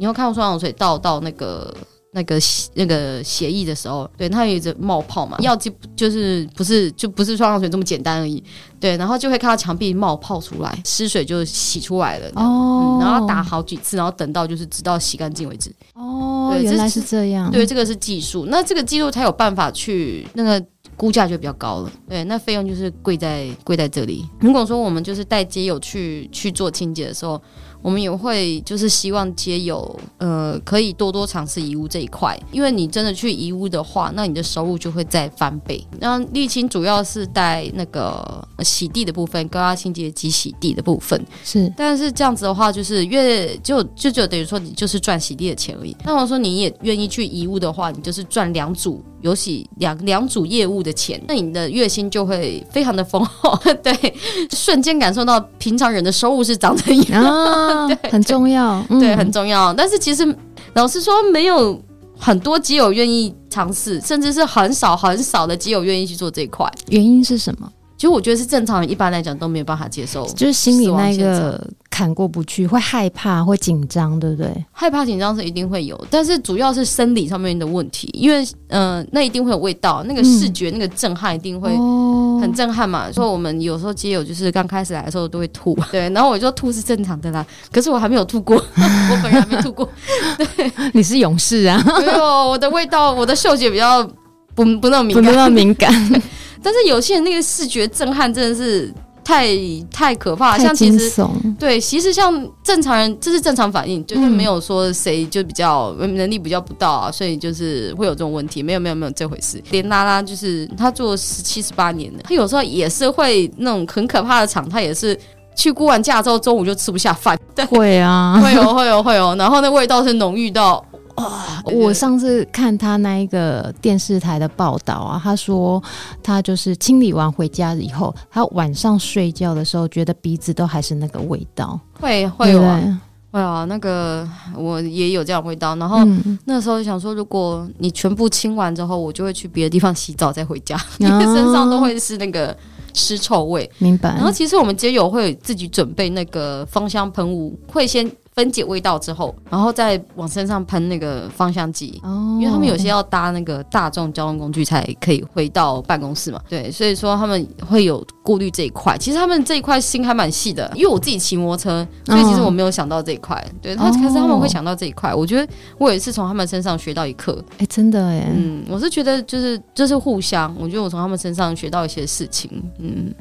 你要看到双氧水倒到那个那个那个协议的时候，对，它有一直冒泡嘛，药剂就是不是就不是双氧水这么简单而已，对，然后就会看到墙壁冒泡出来，湿水就洗出来了哦、嗯，然后打好几次，然后等到就是直到洗干净为止哦，原来是这样，对，这个是技术，那这个技术才有办法去那个估价就比较高了，对，那费用就是贵在贵在这里。如果说我们就是带街友去去做清洁的时候。我们也会就是希望街友呃可以多多尝试遗物这一块，因为你真的去遗物的话，那你的收入就会再翻倍。然后丽清主要是带那个洗地的部分，高压清洁及洗地的部分是，但是这样子的话，就是越就就就等于说你就是赚洗地的钱而已。那我说你也愿意去遗物的话，你就是赚两组有洗两两组业务的钱，那你的月薪就会非常的丰厚，对，瞬间感受到平常人的收入是长怎样。啊 对，很重要，对，很重要。但是其实老实说，没有很多基友愿意尝试，甚至是很少很少的基友愿意去做这一块。原因是什么？其实我觉得是正常人一般来讲都没有办法接受，就是心里那个坎过不去，会害怕，会紧张，对不对？害怕紧张是一定会有，但是主要是生理上面的问题，因为嗯、呃，那一定会有味道，那个视觉、嗯、那个震撼一定会很震撼嘛。所以我们有时候街友就是刚开始来的时候都会吐，对，然后我就说吐是正常的啦，可是我还没有吐过，我本人还没吐过。对，你是勇士啊！没有，我的味道，我的嗅觉比较不不那么敏感，不那么敏感。但是有些人那个视觉震撼真的是太太可怕，像其实对，其实像正常人这是正常反应，就是没有说谁就比较能力比较不到啊，所以就是会有这种问题。没有没有没有这回事。连拉拉就是他做十七十八年的，他有时候也是会那种很可怕的场，他也是去估完价之后中午就吃不下饭。会啊，会哦会哦会哦，然后那味道是浓郁到。哇！我上次看他那一个电视台的报道啊，他说他就是清理完回家以后，他晚上睡觉的时候觉得鼻子都还是那个味道，会会有啊，会啊，那个我也有这样味道。然后那时候想说，如果你全部清完之后，我就会去别的地方洗澡再回家，因为 身上都会是那个尸臭味。明白。然后其实我们街友会自己准备那个芳香喷雾，会先。分解味道之后，然后再往身上喷那个芳香剂，哦，因为他们有些要搭那个大众交通工具才可以回到办公室嘛，对，所以说他们会有顾虑这一块。其实他们这一块心还蛮细的，因为我自己骑摩托车，所以其实我没有想到这一块。对，他可是他们会想到这一块，我觉得我也是从他们身上学到一课。哎，真的哎，嗯，我是觉得就是就是互相，我觉得我从他们身上学到一些事情，嗯。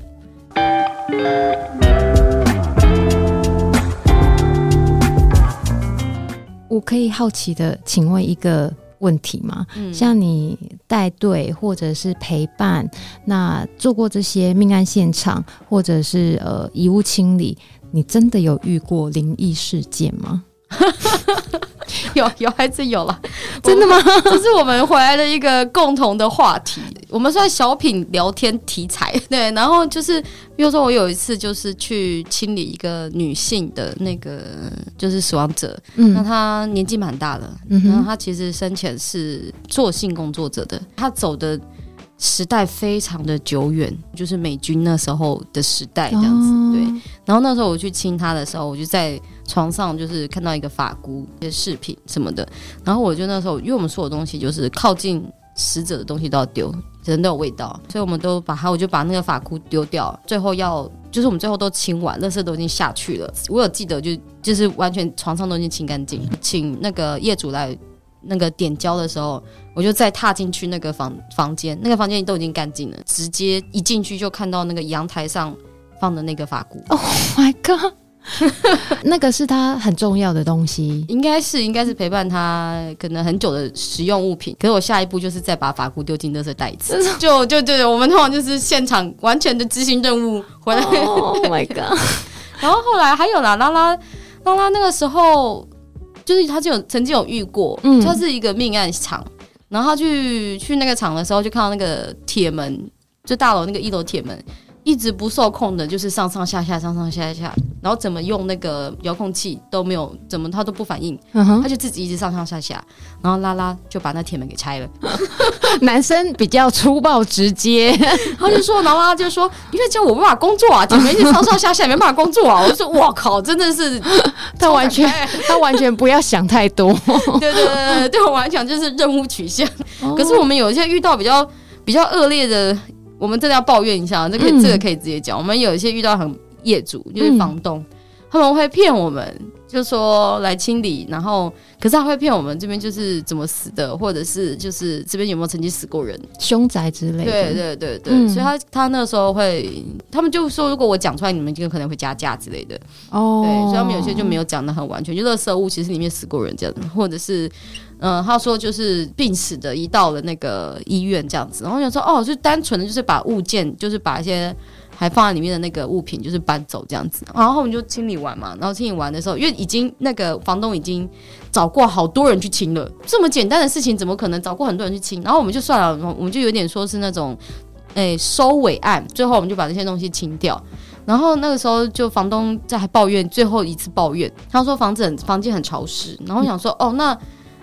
我可以好奇的请问一个问题吗？嗯，像你带队或者是陪伴，那做过这些命案现场或者是呃遗物清理，你真的有遇过灵异事件吗？有有还是有了，真的吗？这是我们回来的一个共同的话题。我们算小品聊天题材，对。然后就是，比如说我有一次就是去清理一个女性的那个就是死亡者，嗯，那她年纪蛮大了，嗯，然后她其实生前是做性工作者的，她走的时代非常的久远，就是美军那时候的时代这样子，哦、对。然后那时候我去亲他的时候，我就在。床上就是看到一个发箍、一些饰品什么的，然后我就那时候，因为我们所有东西就是靠近死者的东西都要丢，人都有味道，所以我们都把它，我就把那个发箍丢掉。最后要就是我们最后都清完，垃圾都已经下去了。我有记得就就是完全床上都已经清干净，请 那个业主来那个点胶的时候，我就再踏进去那个房房间，那个房间都已经干净了，直接一进去就看到那个阳台上放的那个发箍。Oh my god！那个是他很重要的东西，应该是应该是陪伴他可能很久的实用物品。可是我下一步就是再把发箍丢进垃圾袋子，就就对，我们通常就是现场完全的执行任务回来。Oh my god！然后后来还有啦，拉拉拉拉那个时候就是他就有曾经有遇过，嗯，他是一个命案场，然后他去去那个场的时候就看到那个铁门，就大楼那个一楼铁门。一直不受控的，就是上上下下，上上下下，然后怎么用那个遥控器都没有，怎么他都不反应，嗯、哼他就自己一直上上下下，然后拉拉就把那铁门给拆了。男生比较粗暴直接，他就说，然后拉拉就说，因为这样我没办法工作啊，铁门一直上上下下，没办法工作啊。我就说，我靠，真的是 他完全他完全不要想太多。对 对对，对我来讲就是任务取向。哦、可是我们有一些遇到比较比较恶劣的。我们真的要抱怨一下，这个这个可以直接讲。我们有一些遇到很业主，就是房东，他们会骗我们，就说来清理，然后可是他会骗我们这边就是怎么死的，或者是就是这边有没有曾经死过人，凶宅之类的。对对对对，所以他他那时候会，他们就说如果我讲出来，你们就可能会加价之类的。哦，对，所以他们有些就没有讲的很完全，就垃圾物其实里面死过人这样，或者是。嗯，他说就是病死的移到了那个医院这样子，然后想说哦，就单纯的就是把物件，就是把一些还放在里面的那个物品，就是搬走这样子。然后我们就清理完嘛，然后清理完的时候，因为已经那个房东已经找过好多人去清了，这么简单的事情怎么可能找过很多人去清？然后我们就算了，我们就有点说是那种诶收尾案，最后我们就把这些东西清掉。然后那个时候就房东在还抱怨，最后一次抱怨，他说房子很房间很潮湿，然后想说哦那。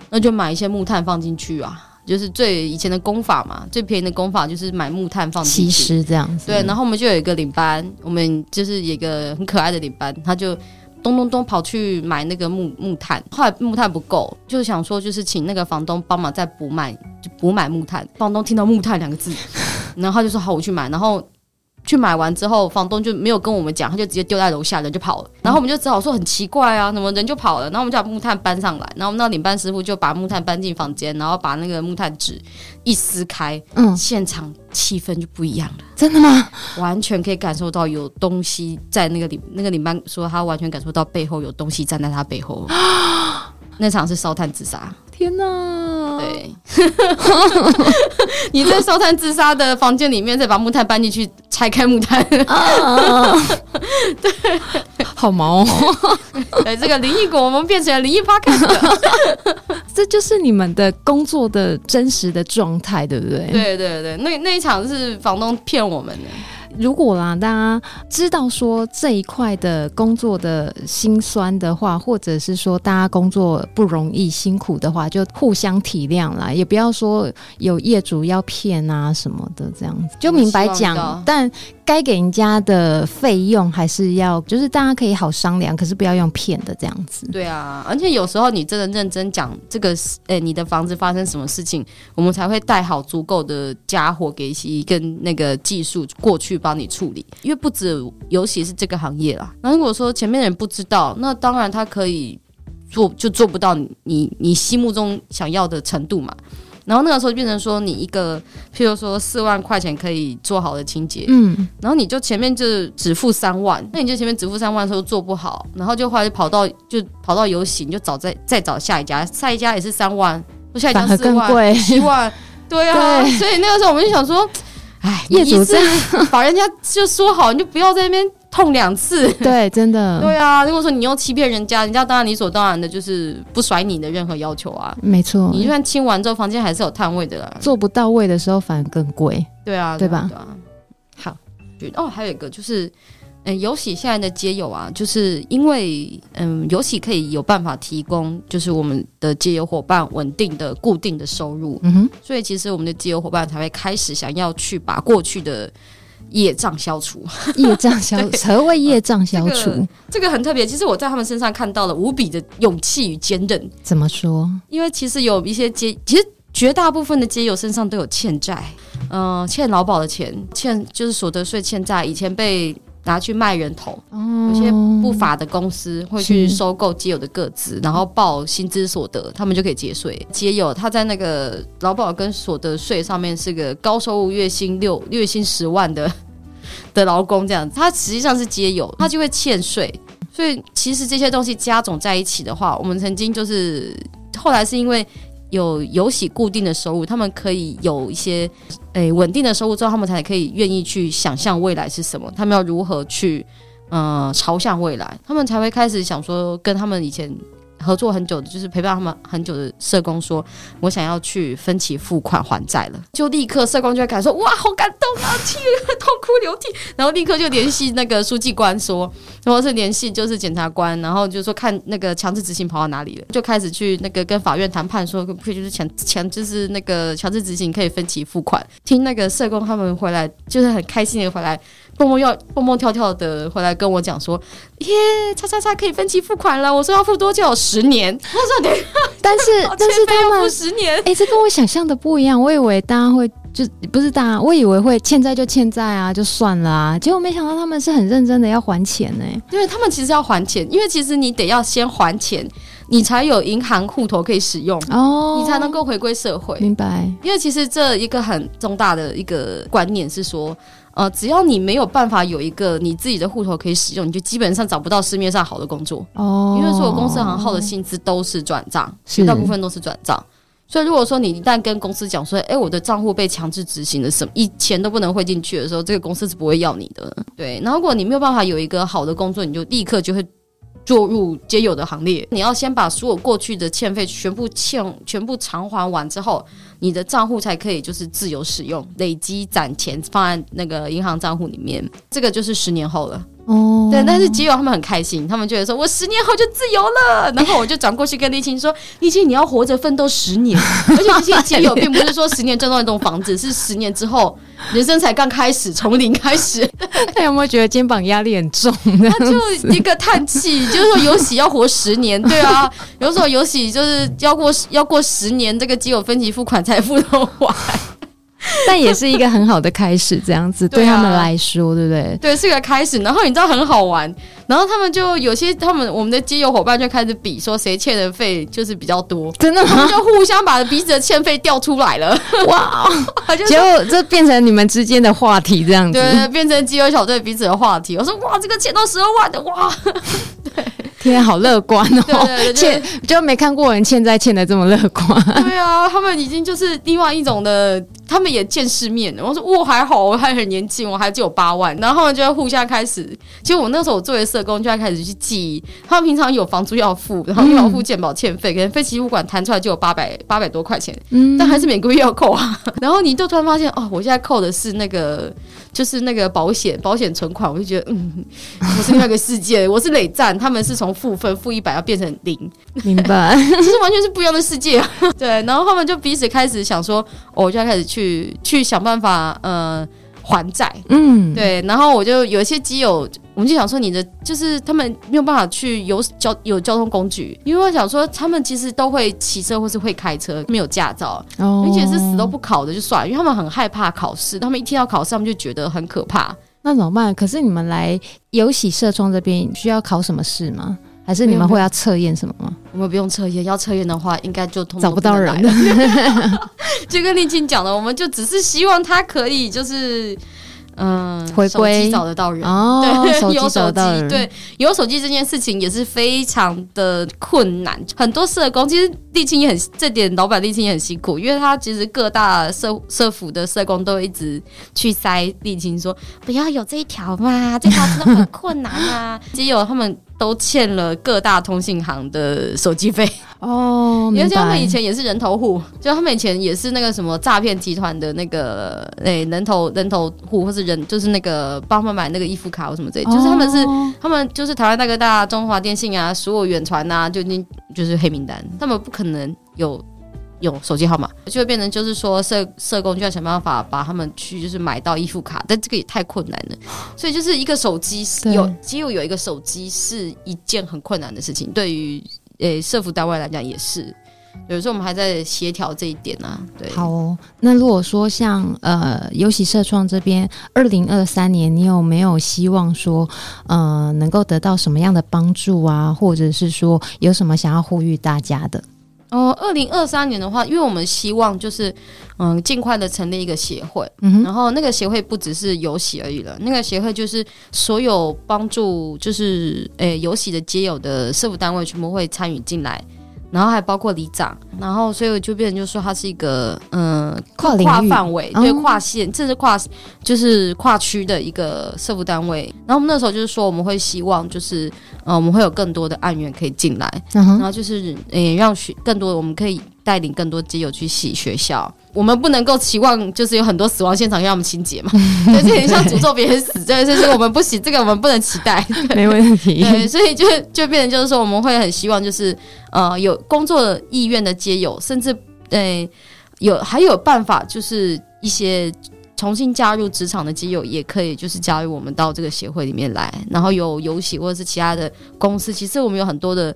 那就买一些木炭放进去啊，就是最以前的工法嘛，最便宜的工法就是买木炭放进去，其实这样子。对，然后我们就有一个领班，我们就是有一个很可爱的领班，他就咚咚咚跑去买那个木木炭，后来木炭不够，就想说就是请那个房东帮忙再补买，就补买木炭。房东听到木炭两个字，然后他就说好，我去买，然后。去买完之后，房东就没有跟我们讲，他就直接丢在楼下，人就跑了。然后我们就只好说很奇怪啊，怎么人就跑了？然后我们就把木炭搬上来，然后我们那领班师傅就把木炭搬进房间，然后把那个木炭纸一撕开，嗯，现场气氛就不一样了。真的吗？完全可以感受到有东西在那个领那个领班说他完全感受到背后有东西站在他背后。那场是烧炭自杀。天哪！对，你在烧炭自杀的房间里面，再把木炭搬进去，拆开木炭。啊、对，好毛、哦。对，这个灵异果，我们变成了灵异 podcast。这就是你们的工作的真实的状态，对不对？对对对，那那一场是房东骗我们的。如果啦，大家知道说这一块的工作的辛酸的话，或者是说大家工作不容易、辛苦的话，就互相体谅啦，也不要说有业主要骗啊什么的，这样子就明白讲。但该给人家的费用还是要，就是大家可以好商量，可是不要用骗的这样子。对啊，而且有时候你真的认真讲这个，诶、你的房子发生什么事情，我们才会带好足够的家伙给一跟那个技术过去。帮你处理，因为不止，尤其是这个行业啦。那如果说前面人不知道，那当然他可以做，就做不到你你心目中想要的程度嘛。然后那个时候变成说，你一个譬如说四万块钱可以做好的清洁，嗯，然后你就前面就只付三万，那你就前面只付三万的时候做不好，然后就后来就跑到就跑到游戏，你就找再再找下一家，下一家也是三万，下一家四万七万，对啊，对，所以那个时候我们就想说，哎，业主这把人家就说好，你就不要在那边。痛两次，对，真的，对啊。如果说你又欺骗人家，人家当然理所当然的就是不甩你的任何要求啊。没错，你就算清完之后，房间还是有摊位的啦。做不到位的时候，反而更贵。对啊，对吧？对啊。好，哦，还有一个就是，嗯，游喜现在的街友啊，就是因为嗯，游喜可以有办法提供，就是我们的街友伙伴稳定的、固定的收入。嗯哼，所以其实我们的街友伙伴才会开始想要去把过去的。业障消除，业障消 除，何谓业障消除？这个，这个很特别。其实我在他们身上看到了无比的勇气与坚韧。怎么说？因为其实有一些街，其实绝大部分的街友身上都有欠债，嗯、呃，欠劳保的钱，欠就是所得税欠债，以前被拿去卖人头。哦，有些不法的公司会去收购街友的个资，然后报薪资所得，他们就可以节税。街友他在那个劳保跟所得税上面是个高收入，月薪六月薪十万的 的劳工这样子，他实际上是街友，他就会欠税。所以其实这些东西加总在一起的话，我们曾经就是后来是因为。有游戏固定的收入，他们可以有一些诶稳定的收入之后，他们才可以愿意去想象未来是什么，他们要如何去嗯、朝向未来，他们才会开始想说跟他们以前。合作很久的，就是陪伴他们很久的社工说，我想要去分期付款还债了，就立刻社工就会感受哇，好感动啊，气痛哭流涕，然后立刻就联系那个书记官说，然后是联系就是检察官，然后就说看那个强制执行跑到哪里了，就开始去那个跟法院谈判说，可不可以就是强强就是那个强制执行可以分期付款，听那个社工他们回来就是很开心的回来。蹦蹦要蹦蹦跳跳的回来跟我讲说，耶，叉叉叉可以分期付款了。我说要付多久？十年。我说对，但是但是他们十年，哎、欸，这跟我想象的不一样。我以为大家会就不是大家，我以为会欠债就欠债啊，就算了啊。结果没想到他们是很认真的要还钱呢、欸。因为他们其实要还钱，因为其实你得要先还钱，你才有银行户头可以使用哦，你才能够回归社会。明白？因为其实这一个很重大的一个观念是说。呃，只要你没有办法有一个你自己的户头可以使用，你就基本上找不到市面上好的工作哦。因为所有公司行号的薪资都是转账，绝大部分都是转账。所以如果说你一旦跟公司讲说，哎，我的账户被强制执行了，什么一钱都不能汇进去的时候，这个公司是不会要你的。对，然后如果你没有办法有一个好的工作，你就立刻就会。做入皆有的行列，你要先把所有过去的欠费全部欠全部偿还完之后，你的账户才可以就是自由使用，累积攒钱放在那个银行账户里面，这个就是十年后了。哦，对，但是基友他们很开心，他们觉得说，我十年后就自由了。然后我就转过去跟丽青说：“丽青，你要活着奋斗十年，而且这些基友并不是说十年赚到一栋房子，是十年之后人生才刚开始，从零开始。”他有没有觉得肩膀压力很重？他就一个叹气，就是说有喜要活十年，对啊，有时候游喜就是要过要过十年，这个基友分期付款才付得完。但也是一个很好的开始，这样子对，他们来说，对不对？对，是个开始。然后你知道很好玩，然后他们就有些他们我们的基友伙伴就开始比，说谁欠的费就是比较多，真的吗？他们就互相把彼此的欠费调出来了。哇！结果这变成你们之间的话题，这样子，对，变成基友小队彼此的话题。我说哇，这个欠到十二万的哇！对。天，好乐观哦！对对对对欠就没看过人欠债欠的这么乐观。对啊，他们已经就是另外一种的，他们也见世面了。我说我还好，我还很年轻，我还只有八万。然后他们就要互相开始，其实我那时候我作为社工就要开始去记，他们平常有房租要付，然后又要付健保欠费，可能分期付款弹出来就有八百八百多块钱，嗯，但还是每个月要扣啊。然后你就突然发现哦，我现在扣的是那个。就是那个保险保险存款，我就觉得嗯，我是另外一个世界，我是累战，他们是从负分负一百要变成零，明白？其实完全是不一样的世界啊。对，然后他们就彼此开始想说，哦、我就要开始去去去想办法，呃。还债，嗯，对，然后我就有一些基友，我们就想说，你的就是他们没有办法去有交有交通工具，因为我想说，他们其实都会骑车或是会开车，没有驾照，哦，而且是死都不考的，就算了，因为他们很害怕考试，他们一听到考试，他们就觉得很可怕。那怎么办？可是你们来游喜社创这边需要考什么试吗？还是你们会要测验什么吗？我们不用测验，要测验的话，应该就通找不到人了。就跟丽青讲的，我们就只是希望他可以就是。嗯，回归找得到人哦，对，手有手机，对，有手机这件事情也是非常的困难。很多社工其实立青也很，这点老板立青也很辛苦，因为他其实各大社社府的社工都一直去塞立青说不要有这一条嘛，这条真的很困难啊。只有他们。都欠了各大通信行的手机费哦，因为他们以前也是人头户，就他们以前也是那个什么诈骗集团的那个诶、欸、人头人头户，或是人就是那个帮他们买那个衣服卡或什么之类，就是他们是他们就是台湾大哥大、中华电信啊，所有远传啊，就已经就是黑名单，他们不可能有。有手机号码，就会变成就是说社社工就要想办法把他们去就是买到衣服卡，但这个也太困难了，所以就是一个手机有只有有一个手机是一件很困难的事情，对于呃社服单位来讲也是，有时候我们还在协调这一点呢、啊。对，好哦，那如果说像呃尤喜社创这边，二零二三年你有没有希望说呃能够得到什么样的帮助啊，或者是说有什么想要呼吁大家的？哦，二零二三年的话，因为我们希望就是，嗯，尽快的成立一个协会，嗯，然后那个协会不只是有喜而已了，那个协会就是所有帮助，就是诶有喜的街友的社服单位全部会参与进来。然后还包括里长，然后所以就变成就说它是一个嗯、呃、跨跨范围对跨县，这是跨就是跨区的一个社福单位。然后我们那时候就是说我们会希望就是呃我们会有更多的案源可以进来，嗯、然后就是诶让学更多的我们可以。带领更多基友去洗学校，我们不能够期望就是有很多死亡现场要我们清洁嘛，对，就有点像诅咒别人死，这个是我们不行，这个我们不能期待，没问题。对，所以就就变成就是说，我们会很希望就是呃有工作意愿的街友，甚至呃有还有办法，就是一些重新加入职场的街友也可以就是加入我们到这个协会里面来，然后有游戏或者是其他的公司，其实我们有很多的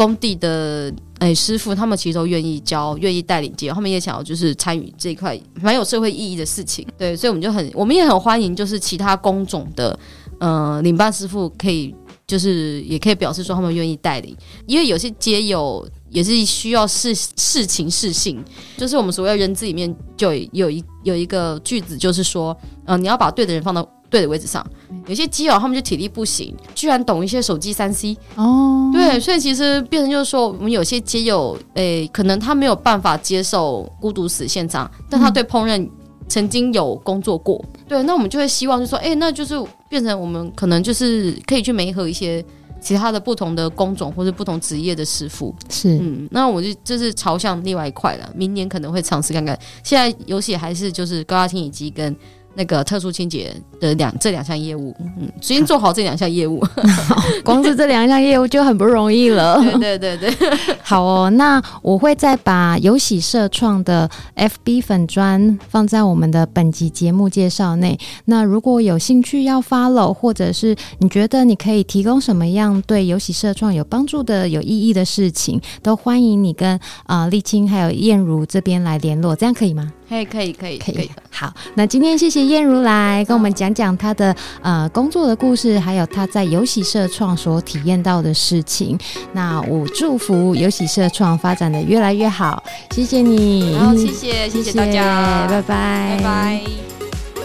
工地的。哎，师傅，他们其实都愿意教，愿意带领接，他们也想要就是参与这一块蛮有社会意义的事情。对，所以我们就很，我们也很欢迎，就是其他工种的，呃，领班师傅可以，就是也可以表示说他们愿意带领，因为有些街友也是需要事事情事性，就是我们所谓人字里面就有一有一个句子，就是说，呃，你要把对的人放到。对的位置上，有些基友他们就体力不行，居然懂一些手机三 C 哦，对，所以其实变成就是说，我们有些基友，诶，可能他没有办法接受孤独死现场，但他对烹饪曾经有工作过，嗯、对，那我们就会希望就是说，诶，那就是变成我们可能就是可以去媒合一些其他的不同的工种或者不同职业的师傅，是，嗯，那我就就是朝向另外一块了，明年可能会尝试看看，现在游戏还是就是高压清洗机跟。那个特殊清洁的两这两项业务，嗯，先做好这两项业务，光是这两项业务就很不容易了。对对对对，好哦，那我会再把有喜社创的 FB 粉砖放在我们的本集节目介绍内。那如果有兴趣要 follow，或者是你觉得你可以提供什么样对有喜社创有帮助的、有意义的事情，都欢迎你跟啊丽青还有燕如这边来联络，这样可以吗？可以可以可以可以。好，那今天谢谢燕如来跟我们讲讲她的呃工作的故事，还有她在游戏社创所体验到的事情。那我祝福游戏社创发展的越来越好，谢谢你，好，谢谢谢谢大家，拜拜拜拜。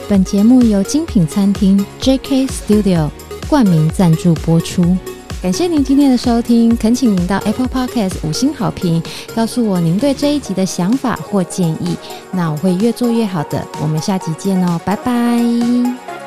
本节目由精品餐厅 JK Studio 冠名赞助播出。感谢您今天的收听，恳请您到 Apple Podcast 五星好评，告诉我您对这一集的想法或建议，那我会越做越好的。我们下集见哦，拜拜。